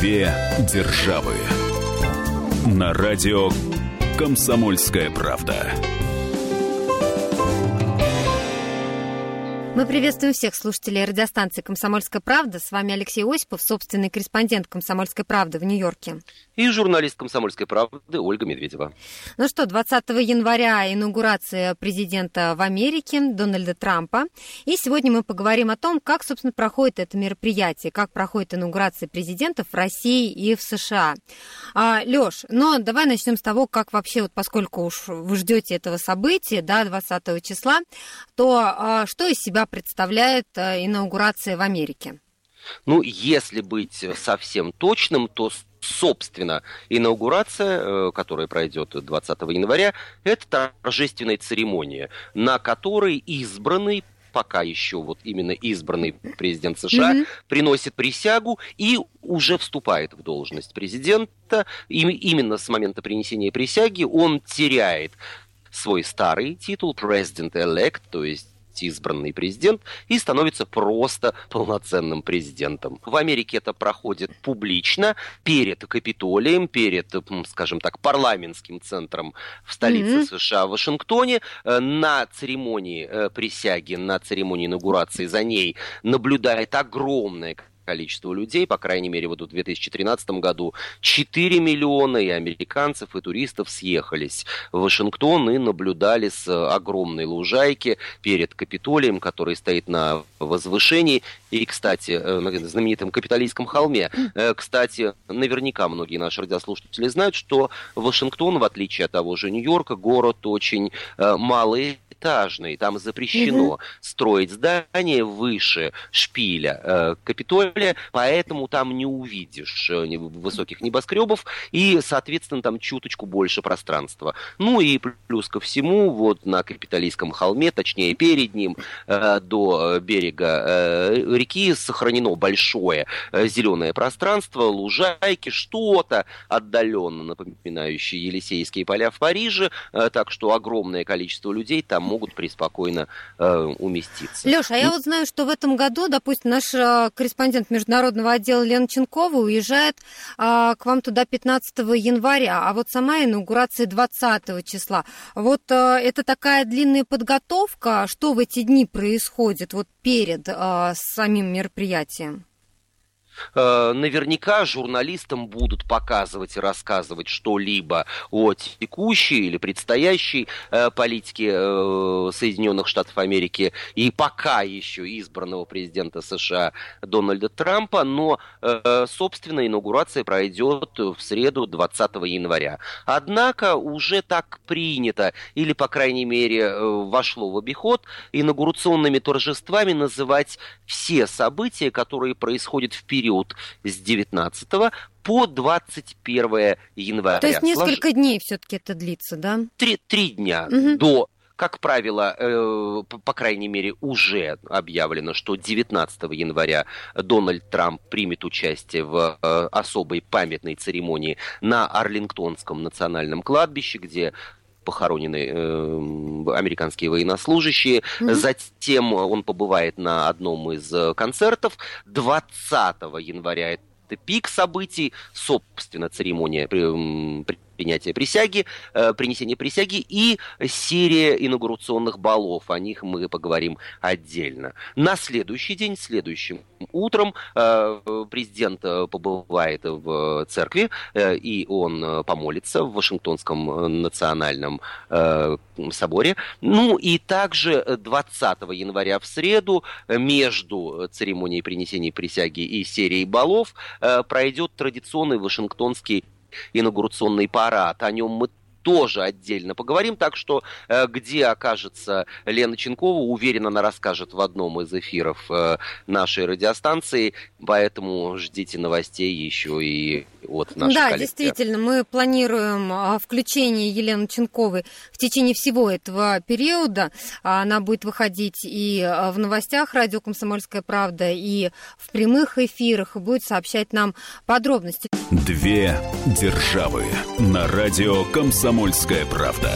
Две державы. На радио Комсомольская правда. Мы приветствуем всех слушателей радиостанции «Комсомольская правда». С вами Алексей Осипов, собственный корреспондент «Комсомольской правды» в Нью-Йорке. И журналист «Комсомольской правды» Ольга Медведева. Ну что, 20 января инаугурация президента в Америке Дональда Трампа. И сегодня мы поговорим о том, как, собственно, проходит это мероприятие, как проходит инаугурация президентов в России и в США. А, Лёш, ну давай начнем с того, как вообще, вот поскольку уж вы ждете этого события, да, 20 числа, то а, что из себя представляет э, инаугурация в Америке? Ну, если быть совсем точным, то собственно, инаугурация, э, которая пройдет 20 января, это торжественная церемония, на которой избранный пока еще вот именно избранный президент США mm-hmm. приносит присягу и уже вступает в должность президента. И именно с момента принесения присяги он теряет свой старый титул President-elect, то есть избранный президент и становится просто полноценным президентом. В Америке это проходит публично, перед Капитолием, перед, скажем так, парламентским центром в столице mm-hmm. США, Вашингтоне. Э, на церемонии э, присяги, на церемонии инаугурации за ней наблюдает огромное количество людей, по крайней мере, вот в 2013 году 4 миллиона и американцев, и туристов съехались в Вашингтон и наблюдали с огромной лужайки перед Капитолием, который стоит на возвышении, и, кстати, э, на знаменитом Капитолийском холме. Э, кстати, наверняка многие наши радиослушатели знают, что Вашингтон, в отличие от того же Нью-Йорка, город очень э, малый двухэтажный, там запрещено угу. строить здание выше шпиля э, Капитолия, поэтому там не увидишь э, высоких небоскребов и, соответственно, там чуточку больше пространства. Ну и плюс ко всему, вот на Капитолийском холме, точнее перед ним, э, до берега э, реки сохранено большое э, зеленое пространство, лужайки, что-то отдаленно напоминающее Елисейские поля в Париже, э, так что огромное количество людей там могут преспокойно э, уместиться. Леша, а я вот знаю, что в этом году, допустим, наш э, корреспондент международного отдела Лена Ченкова уезжает э, к вам туда 15 января, а вот сама инаугурация 20 числа. Вот э, это такая длинная подготовка, что в эти дни происходит вот перед э, самим мероприятием? Э, наверняка журналистам будут показывать и рассказывать что-либо о текущей или предстоящей э, политике э, Соединенных Штатов Америки и пока еще избранного президента США Дональда Трампа, но, собственно, инаугурация пройдет в среду 20 января. Однако уже так принято, или, по крайней мере, вошло в обиход, инаугурационными торжествами называть все события, которые происходят в период период с 19 по 21 января. То есть несколько Слож... дней все-таки это длится, да? Три, три дня угу. до как правило, э, по крайней мере, уже объявлено, что 19 января Дональд Трамп примет участие в э, особой памятной церемонии на Арлингтонском национальном кладбище, где похоронены э, американские военнослужащие. Mm-hmm. Затем он побывает на одном из э, концертов. 20 января это пик событий, собственно, церемония принятия присяги, э, принесения присяги и серия инаугурационных балов. О них мы поговорим отдельно. На следующий день, следующим утром, э, президент э, побывает в церкви, и он помолится в Вашингтонском национальном соборе. Ну и также 20 января в среду между церемонией принесения присяги и серией балов пройдет традиционный Вашингтонский инаугурационный парад. О нем мы тоже отдельно поговорим. Так что, э, где окажется Лена Ченкова, уверена, она расскажет в одном из эфиров э, нашей радиостанции. Поэтому ждите новостей еще и от наших Да, коллег. действительно, мы планируем а, включение Елены Ченковой в течение всего этого периода. Она будет выходить и а, в новостях радио «Комсомольская правда», и в прямых эфирах, и будет сообщать нам подробности. Две державы на радио «Комсомольская правда».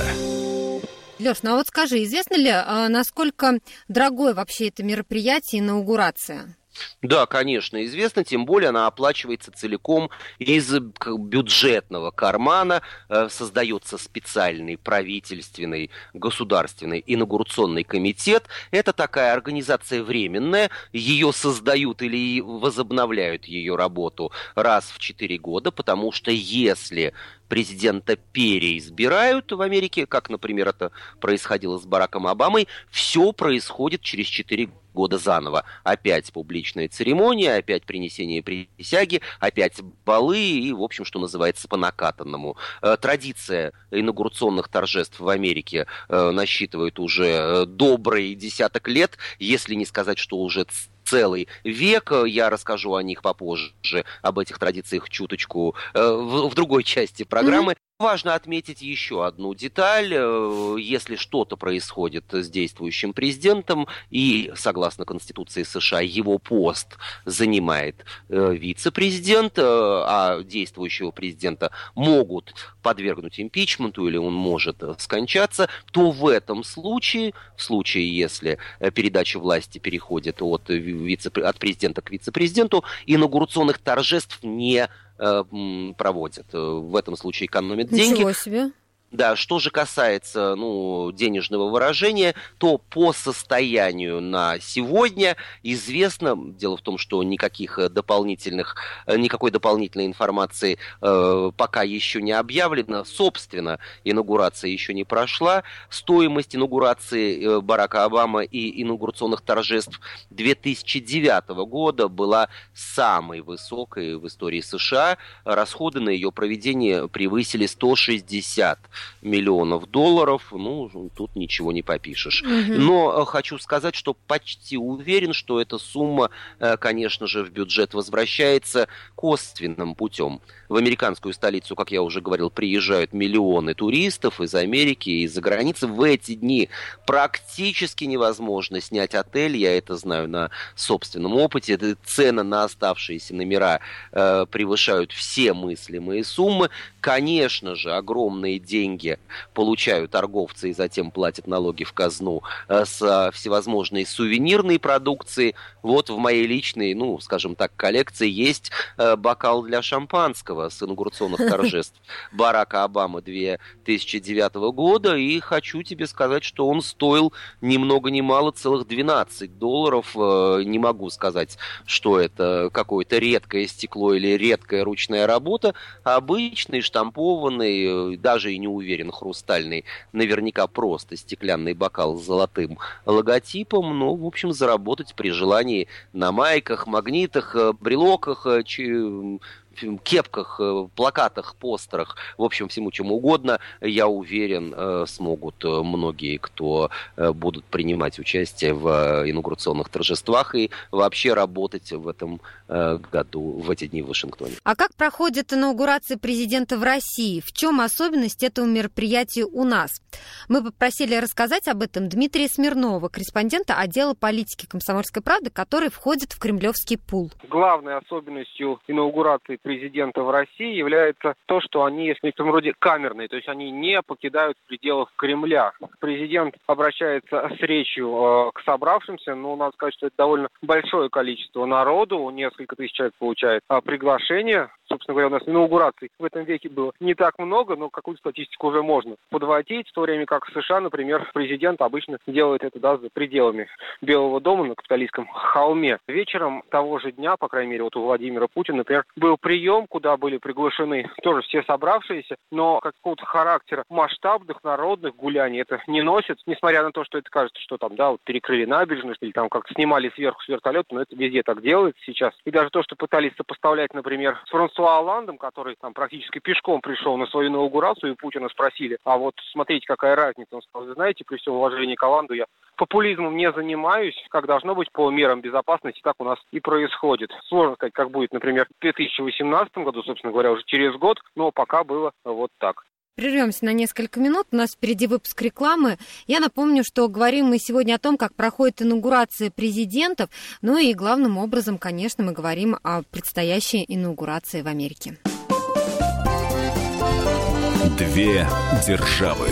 Леш, ну а вот скажи, известно ли, а, насколько дорогое вообще это мероприятие, инаугурация? Да, конечно, известно, тем более она оплачивается целиком из бюджетного кармана, э, создается специальный правительственный государственный инаугурационный комитет. Это такая организация временная, ее создают или возобновляют ее работу раз в четыре года, потому что если президента переизбирают в Америке, как, например, это происходило с Бараком Обамой, все происходит через 4 года заново. Опять публичная церемония, опять принесение присяги, опять балы и, в общем, что называется, по накатанному. Э, традиция инаугурационных торжеств в Америке э, насчитывает уже э, добрый десяток лет, если не сказать, что уже целый век. Я расскажу о них попозже, об этих традициях чуточку э, в, в другой части программы. Важно отметить еще одну деталь. Э, если что-то происходит с действующим президентом, и, согласно Конституции США, его пост занимает э, вице-президент, э, а действующего президента могут подвергнуть импичменту или он может скончаться, то в этом случае, в случае, если передача власти переходит от, вице, от президента к вице-президенту, инаугурационных торжеств не проводят. Э, в этом случае экономят деньги. Ничего себе. Да, что же касается ну, денежного выражения, то по состоянию на сегодня известно, дело в том, что никаких дополнительных, никакой дополнительной информации э, пока еще не объявлено. Собственно, инаугурация еще не прошла. Стоимость инаугурации э, Барака Обамы и инаугурационных торжеств 2009 года была самой высокой в истории США. Расходы на ее проведение превысили 160 миллионов долларов, ну, тут ничего не попишешь. Угу. Но э, хочу сказать, что почти уверен, что эта сумма, э, конечно же, в бюджет возвращается косвенным путем. В американскую столицу, как я уже говорил, приезжают миллионы туристов из Америки и из-за границы. В эти дни практически невозможно снять отель, я это знаю на собственном опыте. Цены на оставшиеся номера э, превышают все мыслимые суммы. Конечно же, огромные деньги получают торговцы и затем платят налоги в казну э, с всевозможной сувенирной продукцией. Вот в моей личной, ну, скажем так, коллекции есть э, бокал для шампанского с инаугурационных торжеств Барака Обамы 2009 года. И хочу тебе сказать, что он стоил ни много ни мало целых 12 долларов. Э, не могу сказать, что это какое-то редкое стекло или редкая ручная работа. Обычный штампованный, э, даже и не уверен, хрустальный, наверняка просто стеклянный бокал с золотым логотипом, но, в общем, заработать при желании на майках, магнитах, э, брелоках, э, кепках, э, плакатах, постерах, в общем, всему чему угодно, я уверен, э, смогут э, многие, кто будут принимать участие в инаугурационных торжествах и вообще работать в этом году, в эти дни в Вашингтоне. А как проходит инаугурация президента в России? В чем особенность этого мероприятия у нас? Мы попросили рассказать об этом Дмитрия Смирнова, корреспондента отдела политики «Комсомольской правды», который входит в кремлевский пул. Главной особенностью инаугурации президента в России является то, что они в некотором роде камерные, то есть они не покидают пределов Кремля. Президент обращается с речью э, к собравшимся, но надо сказать, что это довольно большое количество народу, несколько тысяч человек получает э, приглашение собственно говоря, у нас инаугураций в этом веке было не так много, но какую-то статистику уже можно подводить, в то время как в США, например, президент обычно делает это да, за пределами Белого дома на капиталистском холме. Вечером того же дня, по крайней мере, вот у Владимира Путина, например, был прием, куда были приглашены тоже все собравшиеся, но какого-то характера масштабных народных гуляний это не носит, несмотря на то, что это кажется, что там, да, вот перекрыли набережную или там как-то снимали сверху с вертолета, но это везде так делается сейчас. И даже то, что пытались сопоставлять, например, с Франсуа Оландом, который там практически пешком пришел на свою инаугурацию, и Путина спросили, а вот смотрите, какая разница. Он сказал, вы знаете, при всем уважении к Оланду, я популизмом не занимаюсь, как должно быть по мерам безопасности, так у нас и происходит. Сложно сказать, как будет, например, в 2018 году, собственно говоря, уже через год, но пока было вот так. Прервемся на несколько минут. У нас впереди выпуск рекламы. Я напомню, что говорим мы сегодня о том, как проходит инаугурация президентов. Ну и главным образом, конечно, мы говорим о предстоящей инаугурации в Америке. Две державы.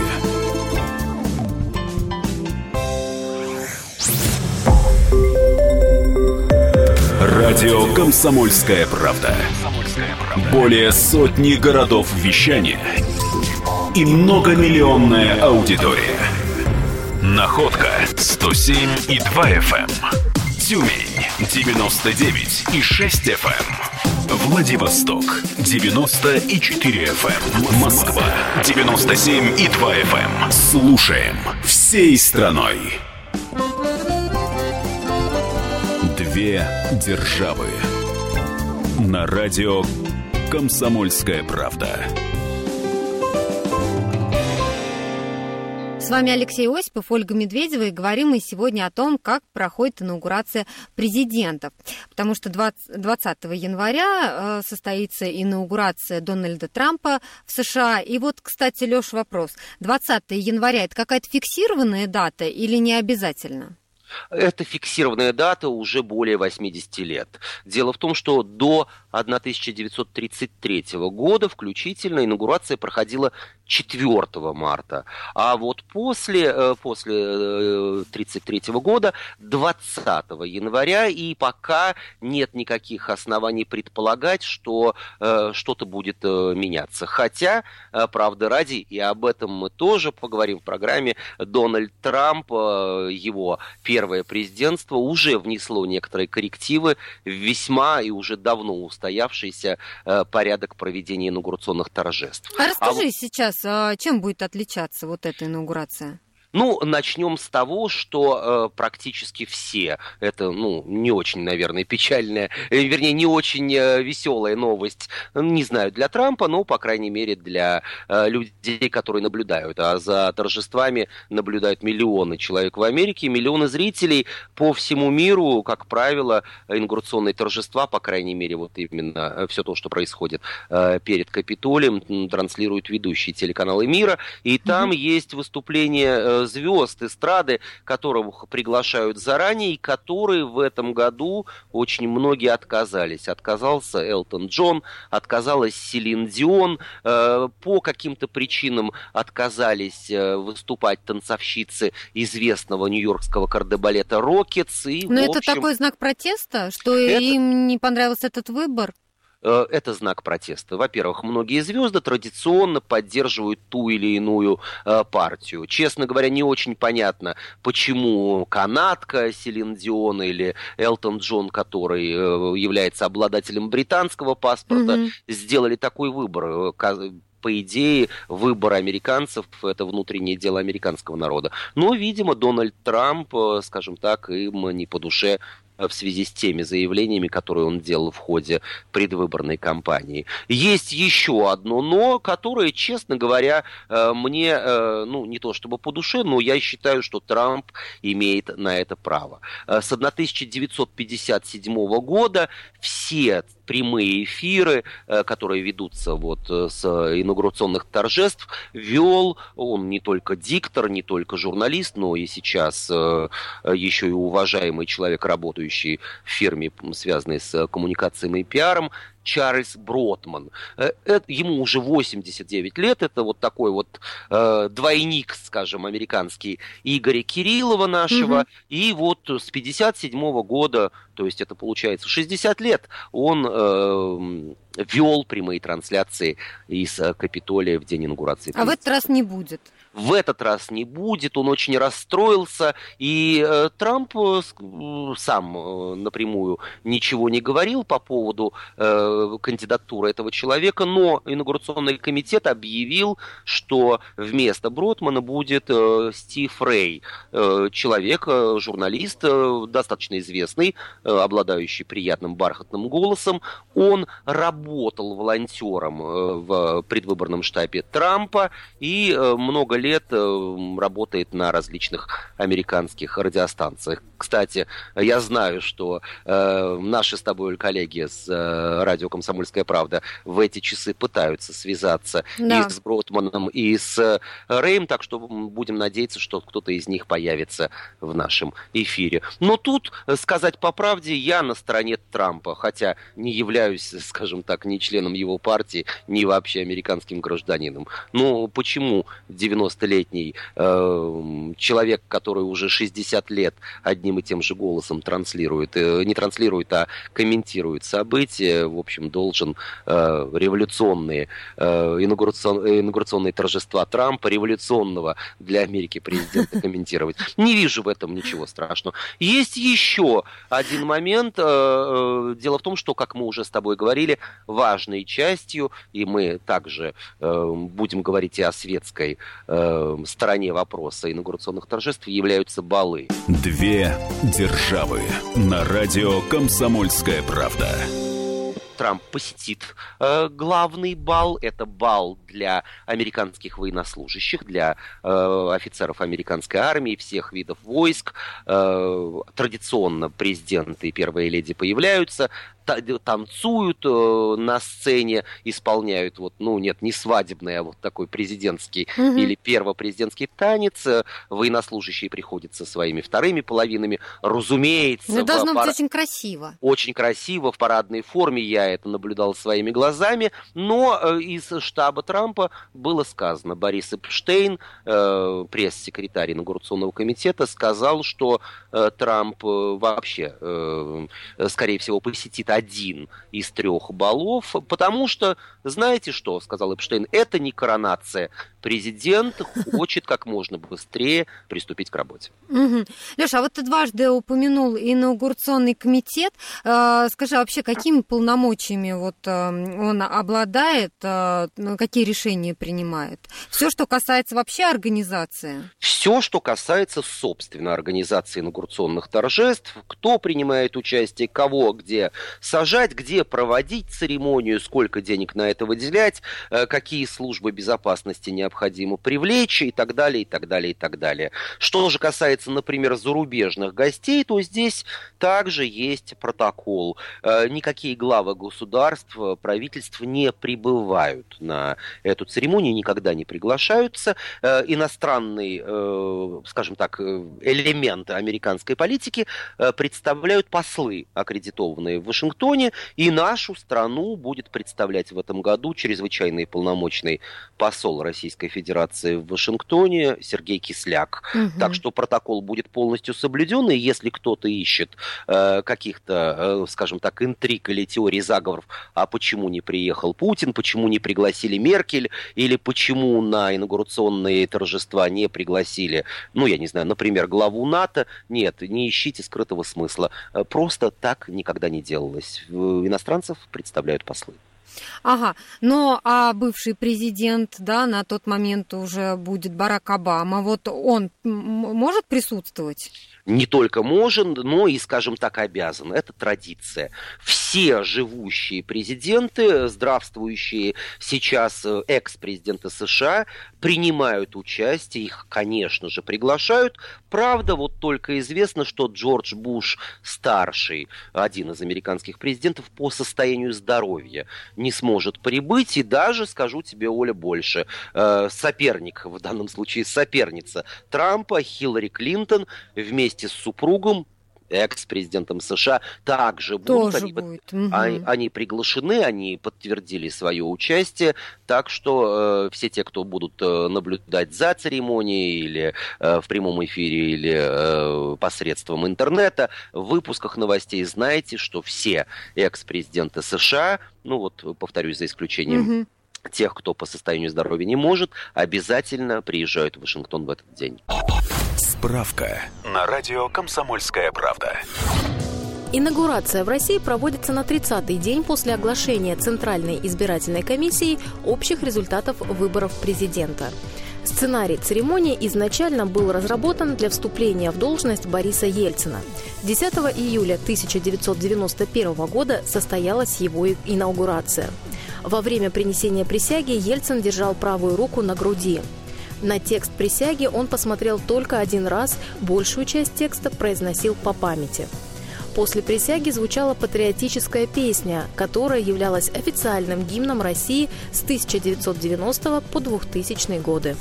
Радио «Комсомольская правда». Более сотни городов вещания и многомиллионная аудитория. Находка 107 и 2 FM. Эм. Тюмень 99 и 6 FM. Эм. Владивосток 94 FM. Эм. Москва 97 и 2 FM. Слушаем всей страной. Две державы. На радио «Комсомольская правда». С вами Алексей Осипов, Ольга Медведева, и говорим мы сегодня о том, как проходит инаугурация президентов. Потому что 20, 20 января э, состоится инаугурация Дональда Трампа в США. И вот, кстати, Леш, вопрос. 20 января – это какая-то фиксированная дата или не обязательно? Это фиксированная дата уже более 80 лет. Дело в том, что до 1933 года включительно инаугурация проходила 4 марта, а вот после, э, после 1933 э, года 20 января, и пока нет никаких оснований предполагать, что э, что-то будет меняться. Хотя, правда ради, и об этом мы тоже поговорим в программе, Дональд Трамп, его первое президентство, уже внесло некоторые коррективы в весьма и уже давно устоявшийся порядок проведения инаугурационных торжеств. А расскажи а... сейчас, а чем будет отличаться вот эта инаугурация? Ну, начнем с того, что э, практически все, это, ну, не очень, наверное, печальная, э, вернее, не очень э, веселая новость, не знаю, для Трампа, но, по крайней мере, для э, людей, которые наблюдают. А за торжествами наблюдают миллионы человек в Америке, миллионы зрителей по всему миру, как правило, инаугурационные торжества, по крайней мере, вот именно э, все то, что происходит э, перед Капитолием, транслируют ведущие телеканалы мира, и там mm-hmm. есть выступление э, звезд эстрады, которых приглашают заранее, и которые в этом году очень многие отказались. Отказался Элтон Джон, отказалась Селин Дион, э, по каким-то причинам отказались э, выступать танцовщицы известного нью-йоркского кардебалета «Рокетс». И, Но это общем, такой знак протеста, что это... им не понравился этот выбор? Э, это знак протеста. Во-первых, многие звезды традиционно поддерживают ту или иную э, партию. Честно говоря, не очень понятно, почему канадка Селин Дион или Элтон Джон, который э, является обладателем британского паспорта, mm-hmm. сделали такой выбор по идее, выбор американцев – это внутреннее дело американского народа. Но, видимо, Дональд Трамп, скажем так, им не по душе в связи с теми заявлениями, которые он делал в ходе предвыборной кампании. Есть еще одно «но», которое, честно говоря, э, мне, э, ну, не то чтобы по душе, но я считаю, что Трамп имеет на это право. С 1957 года все прямые эфиры, э, которые ведутся вот э, с инаугурационных торжеств, вел он не только диктор, не только журналист, но и сейчас э, еще и уважаемый человек, работающий в фирме, связанной с коммуникациями и пиаром, Чарльз Бротман. Это, ему уже 89 лет, это вот такой вот э, двойник, скажем, американский Игоря Кириллова нашего. Угу. И вот с 57 -го года, то есть это получается 60 лет, он э, вел прямые трансляции из Капитолия в день инаугурации. А в этот раз не будет? В этот раз не будет, он очень расстроился, и э, Трамп э, сам э, напрямую ничего не говорил по поводу э, кандидатуры этого человека, но инаугурационный комитет объявил, что вместо Бродмана будет э, Стив Рэй, э, человек, э, журналист, э, достаточно известный, э, обладающий приятным бархатным голосом, он работал волонтером э, в предвыборном штабе Трампа и э, много лет э, работает на различных американских радиостанциях. Кстати, я знаю, что э, наши с тобой коллеги с э, радио «Комсомольская правда» в эти часы пытаются связаться да. и с Бродманом, и с э, Рэем, так что будем надеяться, что кто-то из них появится в нашем эфире. Но тут, э, сказать по правде, я на стороне Трампа, хотя не являюсь, скажем так, ни членом его партии, ни вообще американским гражданином. Но почему 90 90-летний э, человек, который уже 60 лет одним и тем же голосом транслирует, э, не транслирует, а комментирует события, в общем, должен э, революционные э, инаугурацион, инаугурационные торжества Трампа, революционного для Америки президента комментировать. Не вижу в этом ничего страшного. Есть еще один момент. Э, э, дело в том, что, как мы уже с тобой говорили, важной частью, и мы также э, будем говорить и о светской стороне вопроса инаугурационных торжеств, являются балы. Две державы на радио «Комсомольская правда». Трамп посетит э, главный бал. Это бал для американских военнослужащих, для э, офицеров американской армии, всех видов войск. Э, традиционно президент и первая леди появляются танцуют э, на сцене, исполняют вот, ну нет, не свадебный, а вот такой президентский угу. или первопрезидентский танец. Военнослужащие приходят со своими вторыми половинами, разумеется. Это должно пар... быть очень красиво. Очень красиво, в парадной форме, я это наблюдал своими глазами, но э, из штаба Трампа было сказано, Борис Эпштейн, э, пресс-секретарь инаугурационного комитета, сказал, что э, Трамп э, вообще, э, скорее всего, посетит один из трех балов, потому что, знаете что, сказал Эпштейн, это не коронация. Президент хочет как можно быстрее приступить к работе. Угу. Леша, а вот ты дважды упомянул инаугурационный комитет. Э, скажи, а вообще какими полномочиями вот э, он обладает, э, ну, какие решения принимает? Все, что касается вообще организации? Все, что касается, собственно, организации инаугурационных торжеств, кто принимает участие, кого, где сажать, где проводить церемонию, сколько денег на это выделять, э, какие службы безопасности необходимо привлечь и так далее, и так далее, и так далее. Что же касается, например, зарубежных гостей, то здесь также есть протокол. Э, никакие главы государств, правительств не прибывают на эту церемонию, никогда не приглашаются. Э, иностранный, скажем так, элемент американской политики представляют послы, аккредитованные в Вашингтоне, Вашингтоне, и нашу страну будет представлять в этом году чрезвычайный полномочный посол Российской Федерации в Вашингтоне Сергей Кисляк. Угу. Так что протокол будет полностью соблюден, и если кто-то ищет э, каких-то, э, скажем так, интриг или теорий заговоров, а почему не приехал Путин, почему не пригласили Меркель, или почему на инаугурационные торжества не пригласили, ну, я не знаю, например, главу НАТО, нет, не ищите скрытого смысла. Э, просто так никогда не делалось делалось. Иностранцев представляют послы. Ага, но а бывший президент, да, на тот момент уже будет Барак Обама, вот он может присутствовать? Не только можем, но и, скажем так, обязан. Это традиция. Все живущие президенты, здравствующие сейчас э, экс-президенты США, принимают участие, их, конечно же, приглашают. Правда, вот только известно, что Джордж Буш старший, один из американских президентов, по состоянию здоровья не сможет прибыть. И даже, скажу тебе, Оля, больше, э, соперник, в данном случае соперница Трампа, Хиллари Клинтон, вместе вместе с супругом экс-президентом США также будут. Тоже они, будет. Угу. Они, они приглашены, они подтвердили свое участие, так что э, все те, кто будут э, наблюдать за церемонией или э, в прямом эфире, или э, посредством интернета, в выпусках новостей знаете, что все экс-президенты США, ну вот повторюсь за исключением угу тех, кто по состоянию здоровья не может, обязательно приезжают в Вашингтон в этот день. Справка на радио «Комсомольская правда». Инаугурация в России проводится на 30-й день после оглашения Центральной избирательной комиссией общих результатов выборов президента. Сценарий церемонии изначально был разработан для вступления в должность Бориса Ельцина. 10 июля 1991 года состоялась его инаугурация. Во время принесения присяги Ельцин держал правую руку на груди. На текст присяги он посмотрел только один раз, большую часть текста произносил по памяти. После присяги звучала патриотическая песня, которая являлась официальным гимном России с 1990 по 2000 годы.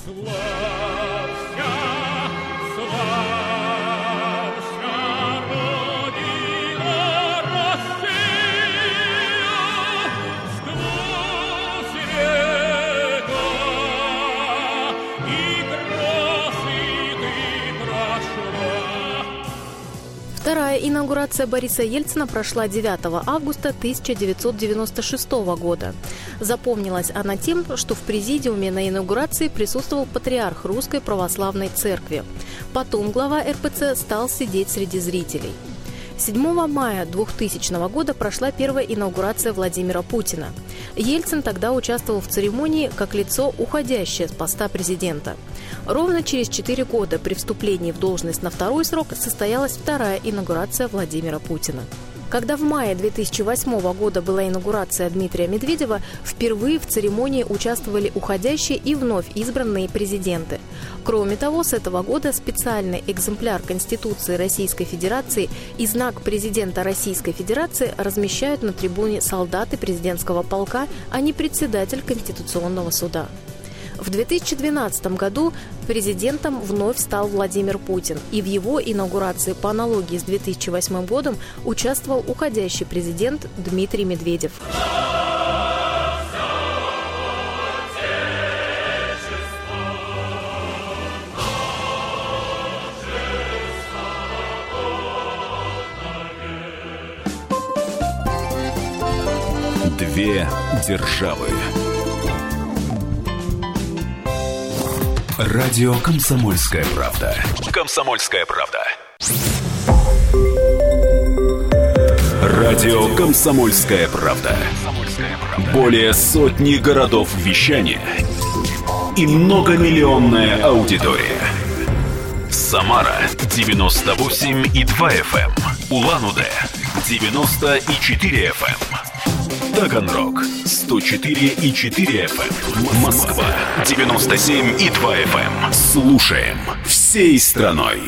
Инаугурация Бориса Ельцина прошла 9 августа 1996 года. Запомнилась она тем, что в президиуме на инаугурации присутствовал патриарх Русской Православной Церкви. Потом глава РПЦ стал сидеть среди зрителей. 7 мая 2000 года прошла первая инаугурация Владимира Путина. Ельцин тогда участвовал в церемонии как лицо, уходящее с поста президента. Ровно через 4 года при вступлении в должность на второй срок состоялась вторая инаугурация Владимира Путина. Когда в мае 2008 года была инаугурация Дмитрия Медведева, впервые в церемонии участвовали уходящие и вновь избранные президенты. Кроме того, с этого года специальный экземпляр Конституции Российской Федерации и знак президента Российской Федерации размещают на трибуне солдаты президентского полка, а не председатель Конституционного суда. В 2012 году президентом вновь стал Владимир Путин, и в его инаугурации по аналогии с 2008 годом участвовал уходящий президент Дмитрий Медведев. Две державы. Радио Комсомольская правда. Комсомольская правда. Радио Комсомольская правда. Более сотни городов вещания и многомиллионная аудитория. Самара 98 и 2 FM. Эм. Улан-Удэ 94 FM. Таганрог 104 и 4 FM. Москва 97 и 2 FM. Слушаем всей страной.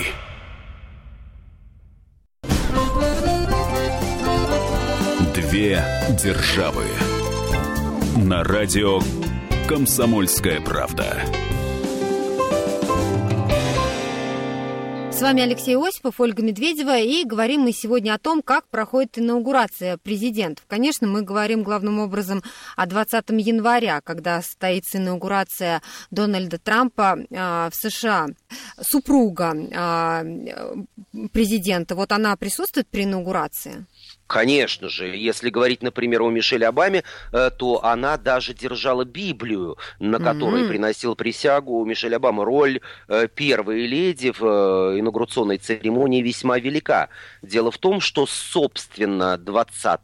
Две державы. На радио Комсомольская правда. Вами Алексей Осипов, Ольга Медведева, и говорим мы сегодня о том, как проходит инаугурация президентов. Конечно, мы говорим главным образом о 20 января, когда состоится инаугурация Дональда Трампа э, в США. Супруга э, президента, вот она присутствует при инаугурации? Конечно же, если говорить, например, о Мишель Обаме, э, то она даже держала Библию, на которой mm-hmm. приносил присягу Мишель Обама. Роль э, первой леди в э, инаугурационной церемонии весьма велика. Дело в том, что, собственно, 20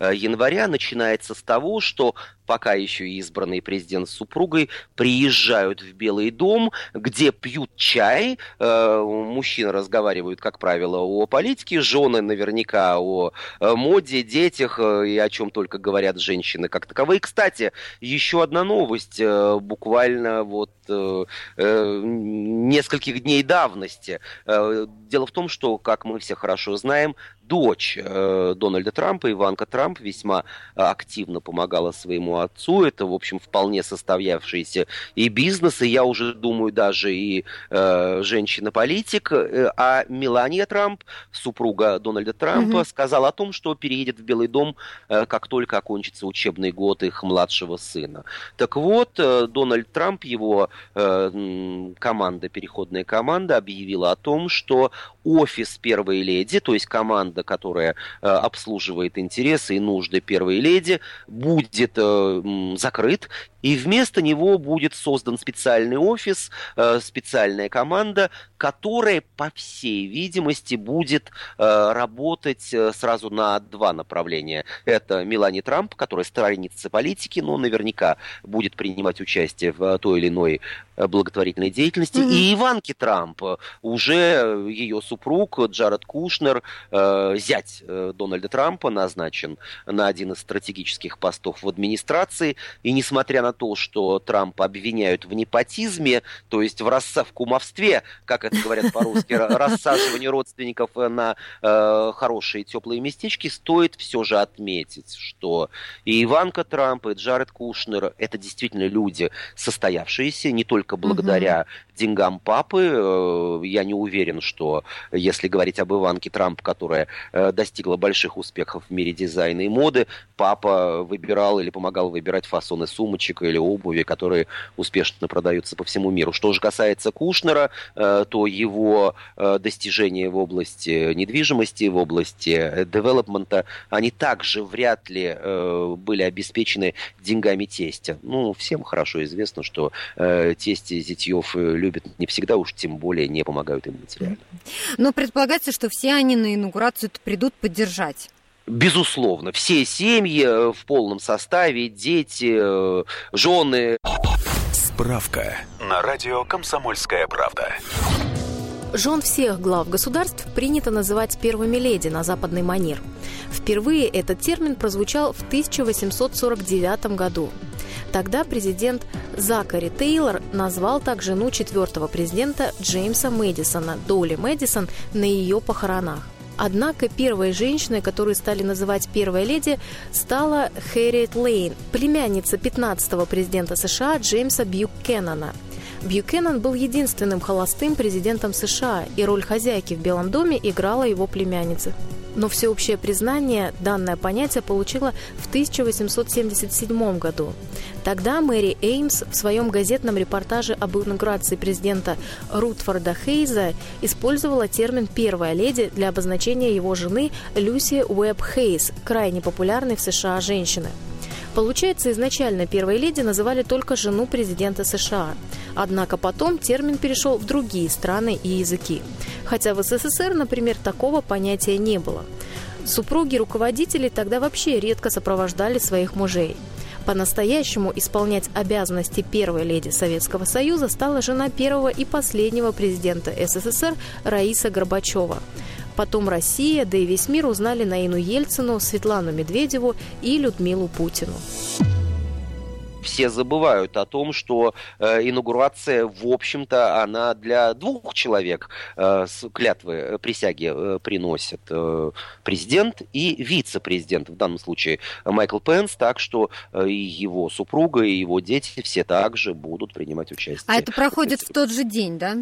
января начинается с того, что пока еще избранный президент с супругой приезжают в Белый дом, где пьют чай, э, мужчины разговаривают, как правило, о политике, жены наверняка о э, моде, детях э, и о чем только говорят женщины как таковые. Кстати, еще одна новость, буквально вот э, э, нескольких дней давности. Э, дело в том, что, как мы все хорошо знаем, дочь э, Дональда Трампа, Иванка Трамп, весьма активно помогала своему отцу. Это, в общем, вполне состоявшийся и бизнес, и я уже думаю, даже и э, женщина-политик. А Мелания Трамп, супруга Дональда Трампа, mm-hmm. сказала о том, что переедет в Белый дом, э, как только окончится учебный год их младшего сына. Так вот, э, Дональд Трамп, его э, команда, переходная команда, объявила о том, что офис первой леди, то есть команда, которая э, обслуживает интересы и нужды первой леди, будет э, закрыт, и вместо него будет создан специальный офис, э, специальная команда, которая, по всей видимости, будет э, работать э, сразу на два направления. Это Мелани Трамп, которая сторонница политики, но наверняка будет принимать участие в той или иной благотворительной деятельности. Mm-hmm. И Иванки Трамп, уже ее супруг Джаред Кушнер, зять Дональда Трампа, назначен на один из стратегических постов в администрации. И несмотря на на то, что Трампа обвиняют в непотизме, то есть в, расса... в кумовстве, как это говорят по-русски, рассаживание родственников на э, хорошие теплые местечки, стоит все же отметить, что и Иванка Трамп, и Джаред Кушнер – это действительно люди, состоявшиеся не только благодаря деньгам папы. Я не уверен, что если говорить об Иванке Трамп, которая достигла больших успехов в мире дизайна и моды, папа выбирал или помогал выбирать фасоны сумочек или обуви, которые успешно продаются по всему миру. Что же касается Кушнера, то его достижения в области недвижимости, в области девелопмента, они также вряд ли были обеспечены деньгами тестя. Ну, всем хорошо известно, что э, тести Зитьев э, любят не всегда, уж тем более не помогают им материально. Но предполагается, что все они на инаугурацию придут поддержать. Безусловно, все семьи э, в полном составе, дети, э, жены. Справка на радио «Комсомольская правда». Жен всех глав государств принято называть первыми леди на западный манер. Впервые этот термин прозвучал в 1849 году. Тогда президент Закари Тейлор назвал так жену четвертого президента Джеймса Мэдисона, Доли Мэдисон, на ее похоронах. Однако первой женщиной, которую стали называть первой леди, стала Хэрриет Лейн, племянница 15-го президента США Джеймса Бьюкеннона – Бьюкеннон был единственным холостым президентом США, и роль хозяйки в Белом доме играла его племянница. Но всеобщее признание данное понятие получило в 1877 году. Тогда Мэри Эймс в своем газетном репортаже об инаугурации президента Рутфорда Хейза использовала термин «первая леди» для обозначения его жены Люси Уэбб Хейз, крайне популярной в США женщины. Получается, изначально первой леди называли только жену президента США. Однако потом термин перешел в другие страны и языки. Хотя в СССР, например, такого понятия не было. Супруги руководителей тогда вообще редко сопровождали своих мужей. По-настоящему исполнять обязанности первой леди Советского Союза стала жена первого и последнего президента СССР Раиса Горбачева. Потом Россия, да и весь мир узнали Наину Ельцину, Светлану Медведеву и Людмилу Путину все забывают о том, что э, инаугурация, в общем-то, она для двух человек э, с клятвы э, присяги э, приносит э, президент и вице-президент, в данном случае Майкл Пенс, так что э, и его супруга, и его дети все также будут принимать участие. А это проходит в тот же день, да?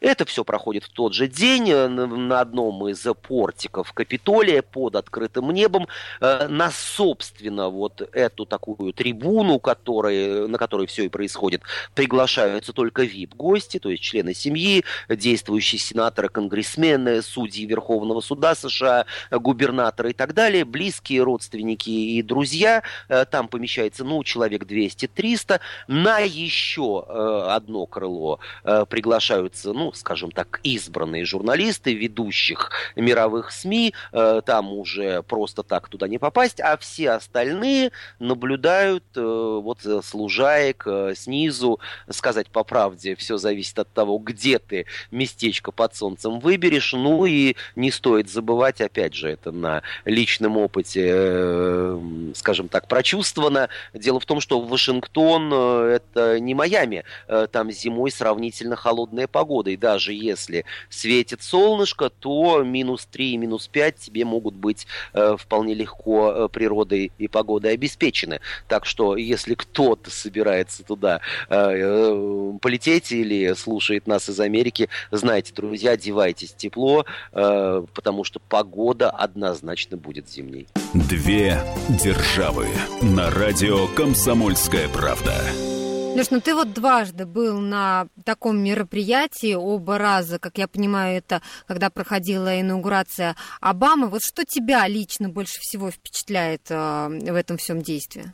Это все проходит в тот же день э, на одном из портиков Капитолия под открытым небом. Э, на, собственно, вот эту такую трибуну, который, на которой все и происходит, приглашаются только VIP-гости, то есть члены семьи, действующие сенаторы, конгрессмены, судьи Верховного суда США, губернаторы и так далее, близкие родственники и друзья. Э, там помещается, ну, человек 200-300. На еще одно крыло приглашаются, ну, скажем так, избранные журналисты ведущих мировых СМИ, э, там уже просто так туда не попасть, а все остальные наблюдают э, вот с лужаек э, снизу, сказать по правде, все зависит от того, где ты местечко под солнцем выберешь, ну и не стоит забывать, опять же, это на личном опыте, скажем так, прочувствовано. Дело в том, что Вашингтон это не Майами, там зимой сравнительно холодная погода, и даже если светит солнышко, то минус 3 и минус 5 тебе могут быть э, вполне легко э, природой и погодой обеспечены. Так что, если кто-то собирается туда э, э, полететь или слушает нас из Америки, знайте, друзья, одевайтесь тепло, э, потому что погода однозначно будет зимней. Две державы на радио «Комсомольская правда». Леш, ну ты вот дважды был на таком мероприятии, оба раза, как я понимаю, это когда проходила инаугурация Обамы. Вот что тебя лично больше всего впечатляет э, в этом всем действии?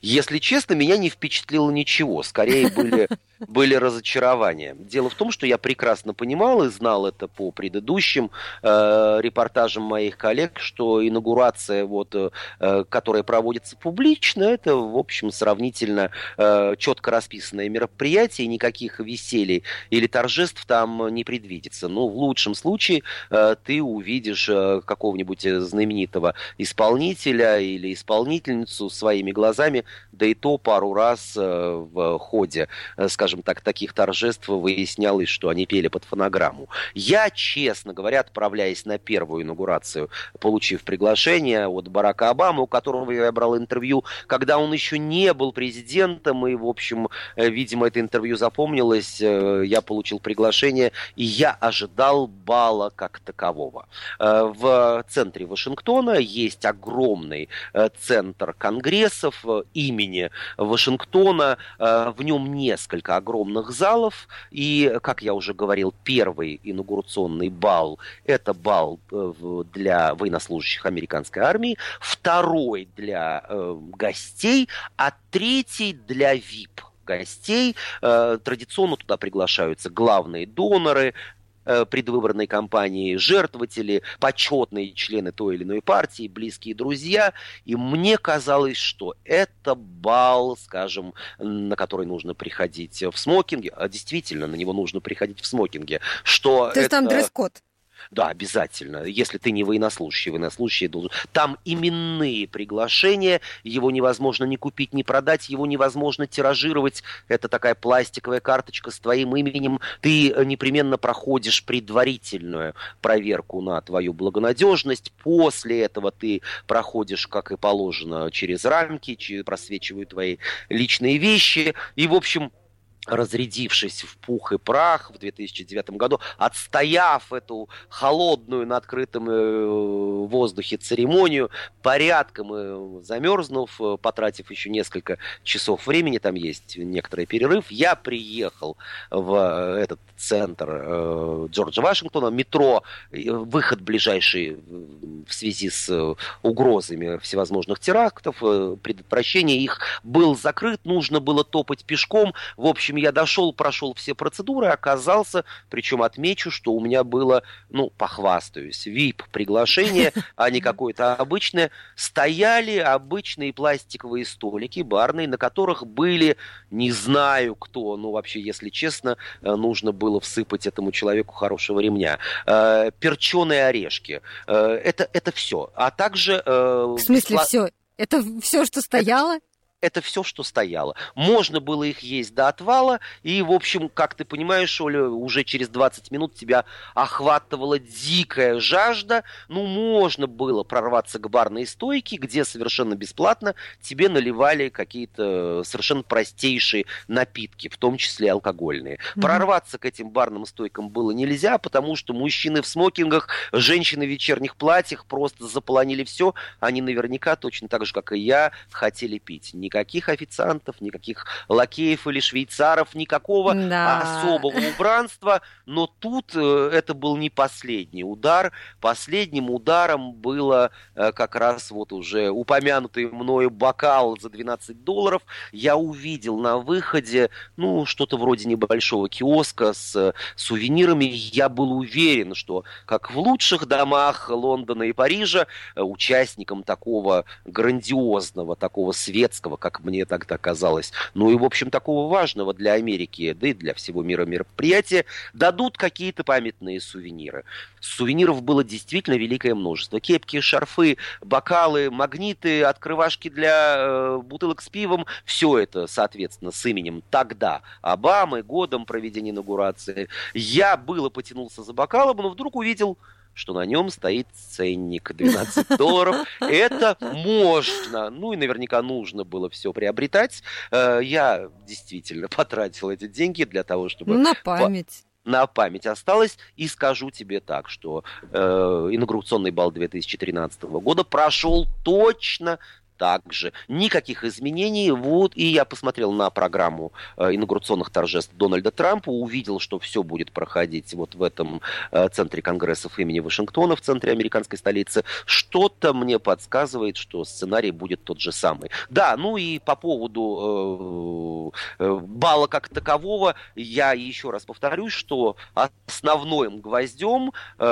Если честно, меня не впечатлило ничего. Скорее были были разочарования. Дело в том, что я прекрасно понимал и знал это по предыдущим э, репортажам моих коллег, что инаугурация, вот, э, которая проводится публично, это, в общем, сравнительно э, четко расписанное мероприятие, никаких веселий или торжеств там не предвидится. Но в лучшем случае э, ты увидишь э, какого-нибудь знаменитого исполнителя или исполнительницу своими глазами, да и то пару раз э, в ходе, э, скажем, скажем так, таких торжеств выяснялось, что они пели под фонограмму. Я, честно говоря, отправляясь на первую инаугурацию, получив приглашение от Барака Обамы, у которого я брал интервью, когда он еще не был президентом, и, в общем, э, видимо, это интервью запомнилось, э, я получил приглашение, и я ожидал бала как такового. Э, в центре Вашингтона есть огромный центр конгрессов имени Вашингтона, в нем несколько огромных залов, и, как я уже говорил, первый инаугурационный бал – это бал для военнослужащих американской армии, второй для гостей, а третий для VIP гостей. Э, традиционно туда приглашаются главные доноры, э, предвыборной кампании, жертвователи, почетные члены той или иной партии, близкие друзья. И мне казалось, что это бал, скажем, на который нужно приходить в смокинге. А действительно, на него нужно приходить в смокинге. Что То есть это... там дресс-код? Да, обязательно. Если ты не военнослужащий, военнослужащий должен... Там именные приглашения, его невозможно ни купить, ни продать, его невозможно тиражировать. Это такая пластиковая карточка с твоим именем. Ты э, непременно проходишь предварительную проверку на твою благонадежность. После этого ты проходишь, как и положено, через рамки, просвечивают твои личные вещи. И, в общем, разрядившись в пух и прах в 2009 году, отстояв эту холодную на открытом э, воздухе церемонию, порядком э, замерзнув, э, потратив еще несколько часов времени, там есть некоторый перерыв, я приехал в этот центр Джорджа Вашингтона, метро, выход ближайший в связи с угрозами всевозможных терактов, предотвращение их был закрыт, нужно было топать пешком, в общем, я дошел, прошел все процедуры, оказался, причем отмечу, что у меня было, ну, похвастаюсь, VIP-приглашение, а не какое-то обычное. Стояли обычные пластиковые столики барные, на которых были, не знаю кто, ну, вообще, если честно, э, нужно было всыпать этому человеку хорошего ремня. Э, перченые орешки. Э, это, это все. А также... В смысле все? Это все, что стояло? Это, это все, что стояло. Можно было их есть до отвала, и, в общем, как ты понимаешь, Оля, уже через 20 минут тебя охватывала дикая жажда. Ну, можно было прорваться к барной стойке, где совершенно бесплатно тебе наливали какие-то совершенно простейшие напитки, в том числе алкогольные. Mm-hmm. Прорваться к этим барным стойкам было нельзя, потому что мужчины в смокингах, женщины в вечерних платьях просто заполонили все. Они наверняка, точно так же, как и я, хотели пить никаких официантов, никаких лакеев или швейцаров, никакого да. особого убранства. Но тут э, это был не последний удар. Последним ударом было э, как раз вот уже упомянутый мною бокал за 12 долларов. Я увидел на выходе, ну, что-то вроде небольшого киоска с э, сувенирами. Я был уверен, что как в лучших домах Лондона и Парижа, участником такого грандиозного, такого светского, как мне тогда казалось, ну и, в общем, такого важного для Америки, да и для всего мира мероприятия, дадут какие-то памятные сувениры. Сувениров было действительно великое множество. Кепки, шарфы, бокалы, магниты, открывашки для э, бутылок с пивом. Все это, соответственно, с именем тогда Обамы, годом проведения инаугурации. Я было потянулся за бокалом, но вдруг увидел что на нем стоит ценник 12 долларов. Это можно, ну и наверняка нужно было все приобретать. Э, я действительно потратил эти деньги для того, чтобы... На память на память осталось. И скажу тебе так, что э, инаугурационный бал 2013 года прошел точно также. Никаких изменений. Вот, и я посмотрел на программу э, инаугурационных торжеств Дональда Трампа, увидел, что все будет проходить вот в этом э, центре конгрессов имени Вашингтона, в центре американской столицы. Что-то мне подсказывает, что сценарий будет тот же самый. Да, ну и по поводу э, э, балла как такового, я еще раз повторюсь, что основным гвоздем э,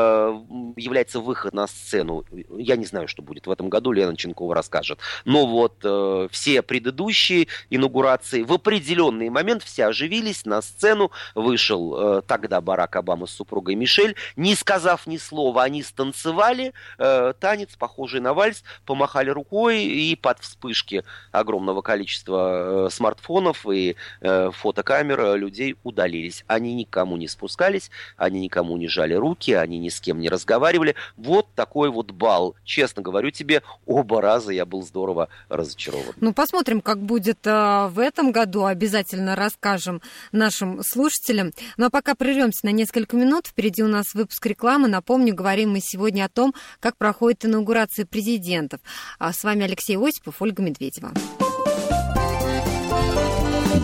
является выход на сцену. Я не знаю, что будет в этом году, Лена Ченкова расскажет Но вот э, все предыдущие инаугурации в определенный момент все оживились, на сцену вышел э, тогда Барак Обама с супругой Мишель, не сказав ни слова, они станцевали э, танец, похожий на вальс, помахали рукой и под вспышки огромного количества э, смартфонов и э, фотокамер людей удалились. Они никому не спускались, они никому не жали руки, они ни с кем не разговаривали. Вот такой вот бал. Честно говорю тебе, оба раза я был здорово разочарован. Ну, посмотрим, как будет э, в этом году. Обязательно расскажем нашим слушателям. Ну, а пока прервемся на несколько минут. Впереди у нас выпуск рекламы. Напомню, говорим мы сегодня о том, как проходит инаугурация президентов. А с вами Алексей Осипов, Ольга Медведева.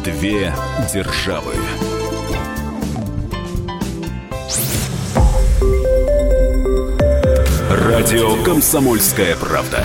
Две державы. Радио Комсомольская правда".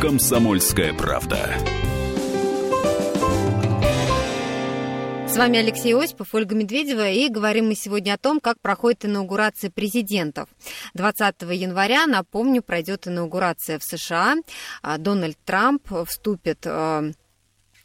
«Комсомольская правда». С вами Алексей Осипов, Ольга Медведева, и говорим мы сегодня о том, как проходит инаугурация президентов. 20 января, напомню, пройдет инаугурация в США. А, Дональд Трамп вступит а,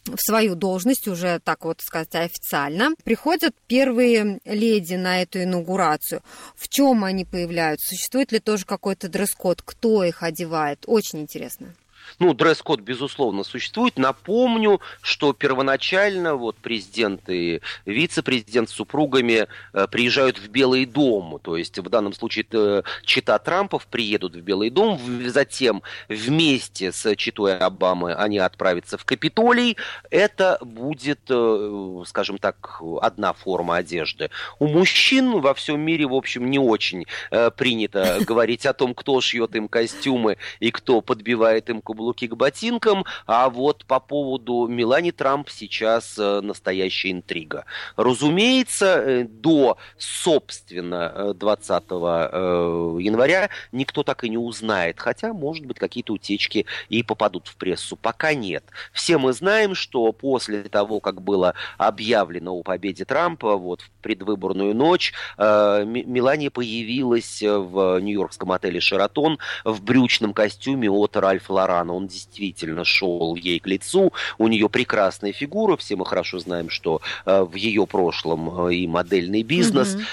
в свою должность, уже так вот сказать официально. Приходят первые леди на эту инаугурацию. В чем они появляются? Существует ли тоже какой-то дресс-код? Кто их одевает? Очень интересно. Ну, дресс-код, безусловно, существует. Напомню, что первоначально вот президент и вице-президент с супругами э, приезжают в Белый дом. То есть в данном случае э, чита Трампов приедут в Белый дом, затем вместе с читой Обамы они отправятся в Капитолий. Это будет, э, скажем так, одна форма одежды. У мужчин во всем мире, в общем, не очень э, принято говорить о том, кто шьет им костюмы и кто подбивает им каблуки каблуки к ботинкам, а вот по поводу Мелани Трамп сейчас э, настоящая интрига. Разумеется, э, до, собственно, 20 э, января никто так и не узнает, хотя, может быть, какие-то утечки и попадут в прессу. Пока нет. Все мы знаем, что после того, как было объявлено о победе Трампа, вот в предвыборную ночь, Мелания появилась в нью-йоркском отеле «Шератон» в брючном костюме от Ральфа Лорана он действительно шел ей к лицу. У нее прекрасная фигура, все мы хорошо знаем, что э, в ее прошлом э, и модельный бизнес. Mm-hmm.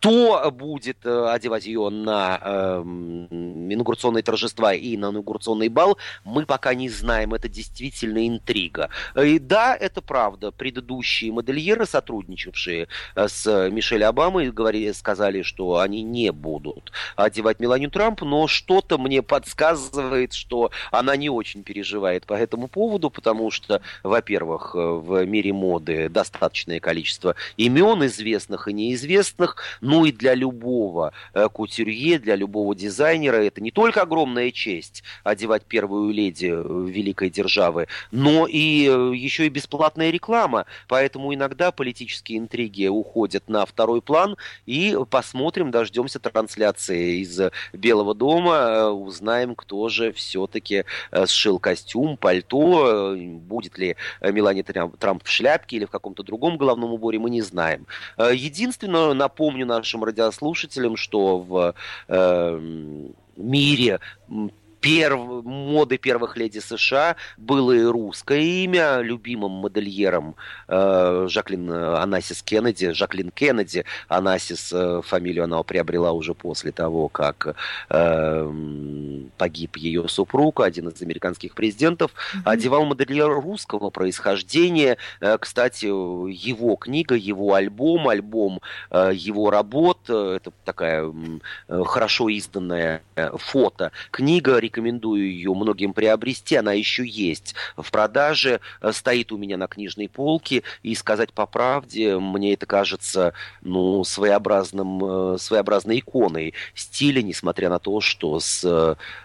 Кто будет э, одевать ее на э, инаугурационные торжества и на инаугурационный бал, мы пока не знаем. Это действительно интрига. И да, это правда. Предыдущие модельеры, сотрудничавшие э, с Мишель Обамой, говорили, сказали, что они не будут одевать Меланию Трамп, но что-то мне подсказывает, что она не очень переживает по этому поводу, потому что, во-первых, э, в мире моды достаточное количество имен известных и неизвестных, ну и для любого э, кутюрье, для любого дизайнера это не только огромная честь одевать первую леди э, великой державы, но и э, еще и бесплатная реклама. Поэтому иногда политические интриги уходят на второй план. И посмотрим, дождемся трансляции из Белого дома, узнаем, кто же все-таки сшил костюм, пальто, будет ли Мелания Трамп в шляпке или в каком-то другом головном уборе, мы не знаем. Единственное, напомню нашим радиослушателям, что в э, мире перв... моды первых леди США было и русское имя, любимым модельером э, Жаклин Анасис Кеннеди, Жаклин Кеннеди, Анасис э, фамилию она приобрела уже после того, как э, погиб ее супруг, один из американских президентов, mm-hmm. одевал модельер русского происхождения. Э, кстати, его книга, его альбом, альбом э, его работ, э, это такая э, хорошо изданная э, фото книга рекомендую ее многим приобрести. Она еще есть в продаже, стоит у меня на книжной полке. И сказать по правде, мне это кажется ну, своеобразным, своеобразной иконой стиля, несмотря на то, что с,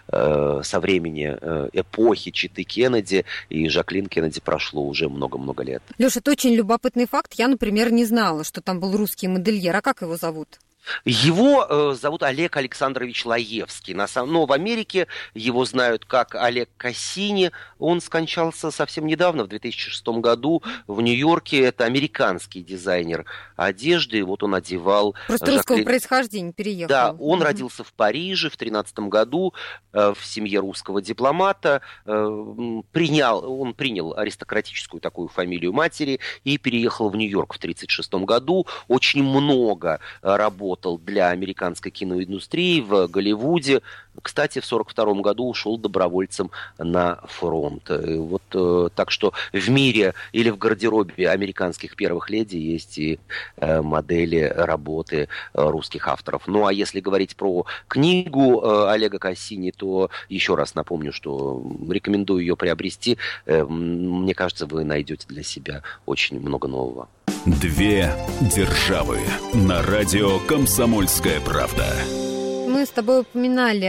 со времени эпохи Читы Кеннеди и Жаклин Кеннеди прошло уже много-много лет. Леша, это очень любопытный факт. Я, например, не знала, что там был русский модельер. А как его зовут? Его э, зовут Олег Александрович Лаевский. На самом... Но в Америке его знают как Олег Кассини. Он скончался совсем недавно, в 2006 году, в Нью-Йорке. Это американский дизайнер одежды. Вот он одевал... Просто Жак... русского происхождения переехал. Да, он mm-hmm. родился в Париже в 13 году э, в семье русского дипломата. Э, принял, он принял аристократическую такую фамилию матери и переехал в Нью-Йорк в 1936 году. Очень много работал работал для американской киноиндустрии в Голливуде. Кстати, в 1942 году ушел добровольцем на фронт. Вот, э, так что в мире или в гардеробе американских первых леди есть и э, модели работы э, русских авторов. Ну а если говорить про книгу Олега Кассини, то еще раз напомню, что рекомендую ее приобрести. Мне кажется, вы найдете для себя очень много нового. Две державы на радио «Комсомольская правда». Мы с тобой упоминали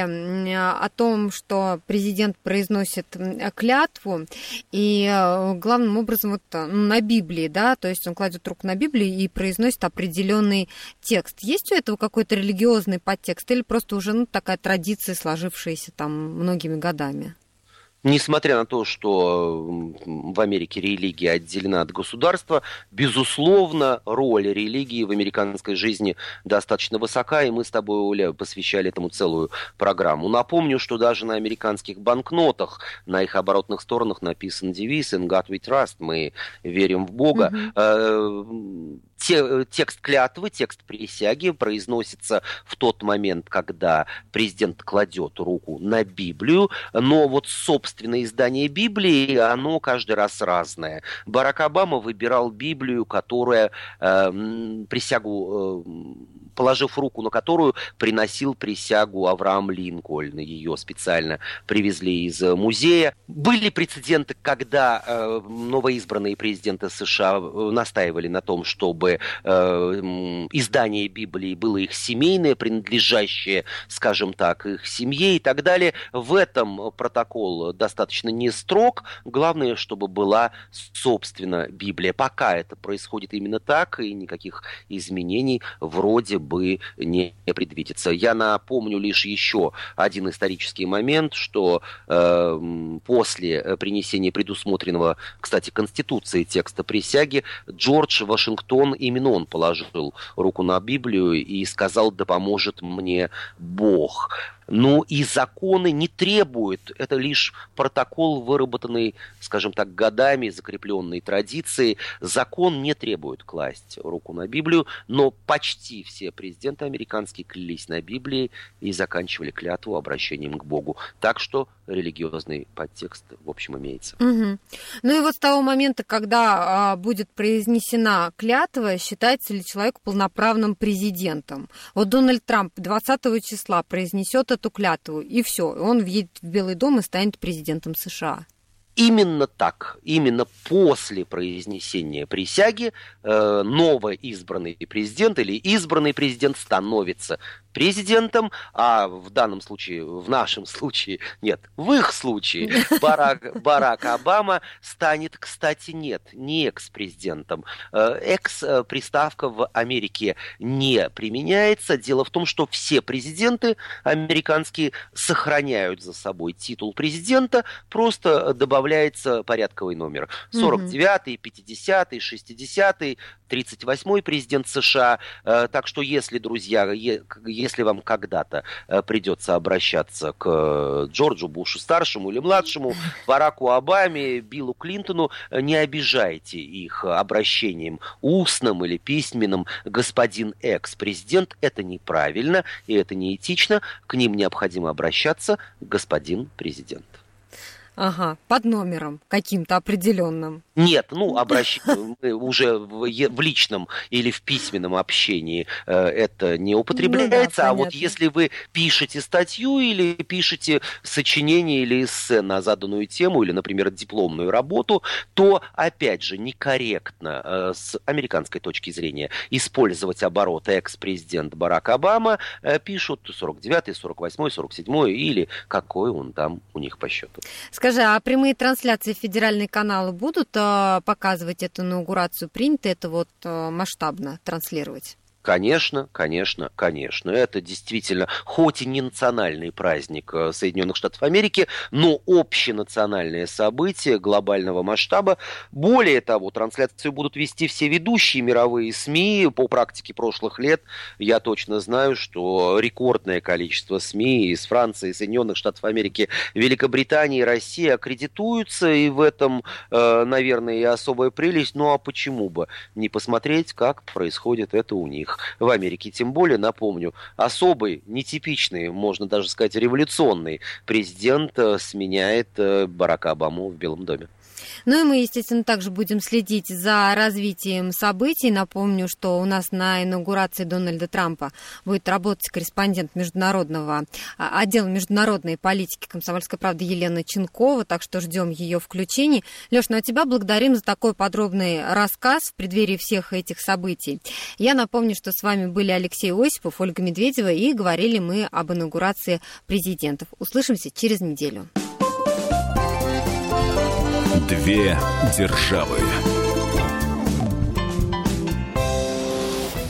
о том, что президент произносит клятву, и э, главным образом вот э, ну, на Библии, да, то есть он кладет руку на Библию и произносит определенный текст. Есть у этого какой-то религиозный подтекст или просто уже ну, такая традиция, сложившаяся там многими годами? Несмотря на то, что в Америке религия отделена от государства, безусловно, роль религии в американской жизни достаточно высока, и мы с тобой, Оля, посвящали этому целую программу. Напомню, что даже на американских банкнотах, на их оборотных сторонах написан девиз «In God we trust», мы верим в Бога. Mm-hmm те, текст клятвы, текст присяги произносится в тот момент, когда президент кладет руку на Библию, но вот собственное издание Библии, оно каждый раз разное. Барак Обама выбирал Библию, которая э, присягу э, положив руку на которую приносил присягу Авраам Линкольн. Ее специально привезли из э, музея. Были прецеденты, когда э, новоизбранные президенты США э, настаивали на том, чтобы э, издание Библии было их семейное, принадлежащее, скажем так, их семье и так далее. В этом протокол достаточно не строг. Главное, чтобы была, собственно, Библия. Пока это происходит именно так, и никаких изменений вроде бы не предвидится. Я напомню лишь еще один исторический момент, что э, после принесения предусмотренного, кстати, Конституции текста присяги, Джордж Вашингтон, именно он положил руку на Библию и сказал, да поможет мне Бог. Ну и законы не требуют, это лишь протокол, выработанный, скажем так, годами, закрепленной традицией. Закон не требует класть руку на Библию, но почти все президенты американские клялись на Библии и заканчивали клятву обращением к Богу. Так что религиозный подтекст, в общем, имеется. Угу. Ну и вот с того момента, когда а, будет произнесена клятва, считается ли человек полноправным президентом? Вот Дональд Трамп 20 числа произнесет эту клятву, и все, он въедет в Белый дом и станет президентом США. Именно так, именно после произнесения присяги э, новоизбранный президент или избранный президент становится президентом, а в данном случае, в нашем случае, нет, в их случае Барак, Барак Обама станет, кстати, нет, не экс-президентом. Э, экс-приставка в Америке не применяется. Дело в том, что все президенты американские сохраняют за собой титул президента, просто добавляется порядковый номер. 49-й, 50-й, 60-й, 38-й президент США. Э, так что если, друзья, если вам когда-то э, придется обращаться к э, Джорджу Бушу старшему или младшему, Бараку Обаме, Биллу Клинтону, не обижайте их обращением устным или письменным господин экс-президент. Это неправильно и это неэтично. К ним необходимо обращаться господин президент. Ага, под номером каким-то определенным. Нет, ну, обращение уже в, в личном или в письменном общении э, это не употребляется, ну, да, а вот если вы пишете статью или пишете сочинение или эссе на заданную тему, или, например, дипломную работу, то, опять же, некорректно э, с американской точки зрения использовать обороты экс-президент Барак Обама, э, пишут 49-й, 48-й, 47-й или какой он там у них по счету. Скажи, а прямые трансляции федеральные каналы будут э, показывать эту инаугурацию? Принято это вот э, масштабно транслировать? Конечно, конечно, конечно. Это действительно, хоть и не национальный праздник э, Соединенных Штатов Америки, но общенациональное событие глобального масштаба. Более того, трансляцию будут вести все ведущие мировые СМИ. По практике прошлых лет я точно знаю, что рекордное количество СМИ из Франции, Соединенных Штатов Америки, Великобритании, России аккредитуются. И в этом, э, наверное, и особая прелесть. Ну а почему бы не посмотреть, как происходит это у них? В Америке. Тем более, напомню, особый, нетипичный, можно даже сказать, революционный президент э, сменяет э, Барака Обаму в Белом доме. Ну и мы, естественно, также будем следить за развитием событий. Напомню, что у нас на инаугурации Дональда Трампа будет работать корреспондент международного а, отдела международной политики комсомольской правды Елена Ченкова, так что ждем ее включений. Леш, ну а тебя благодарим за такой подробный рассказ в преддверии всех этих событий. Я напомню, что с вами были Алексей Осипов, Ольга Медведева, и говорили мы об инаугурации президентов. Услышимся через неделю. Две державы.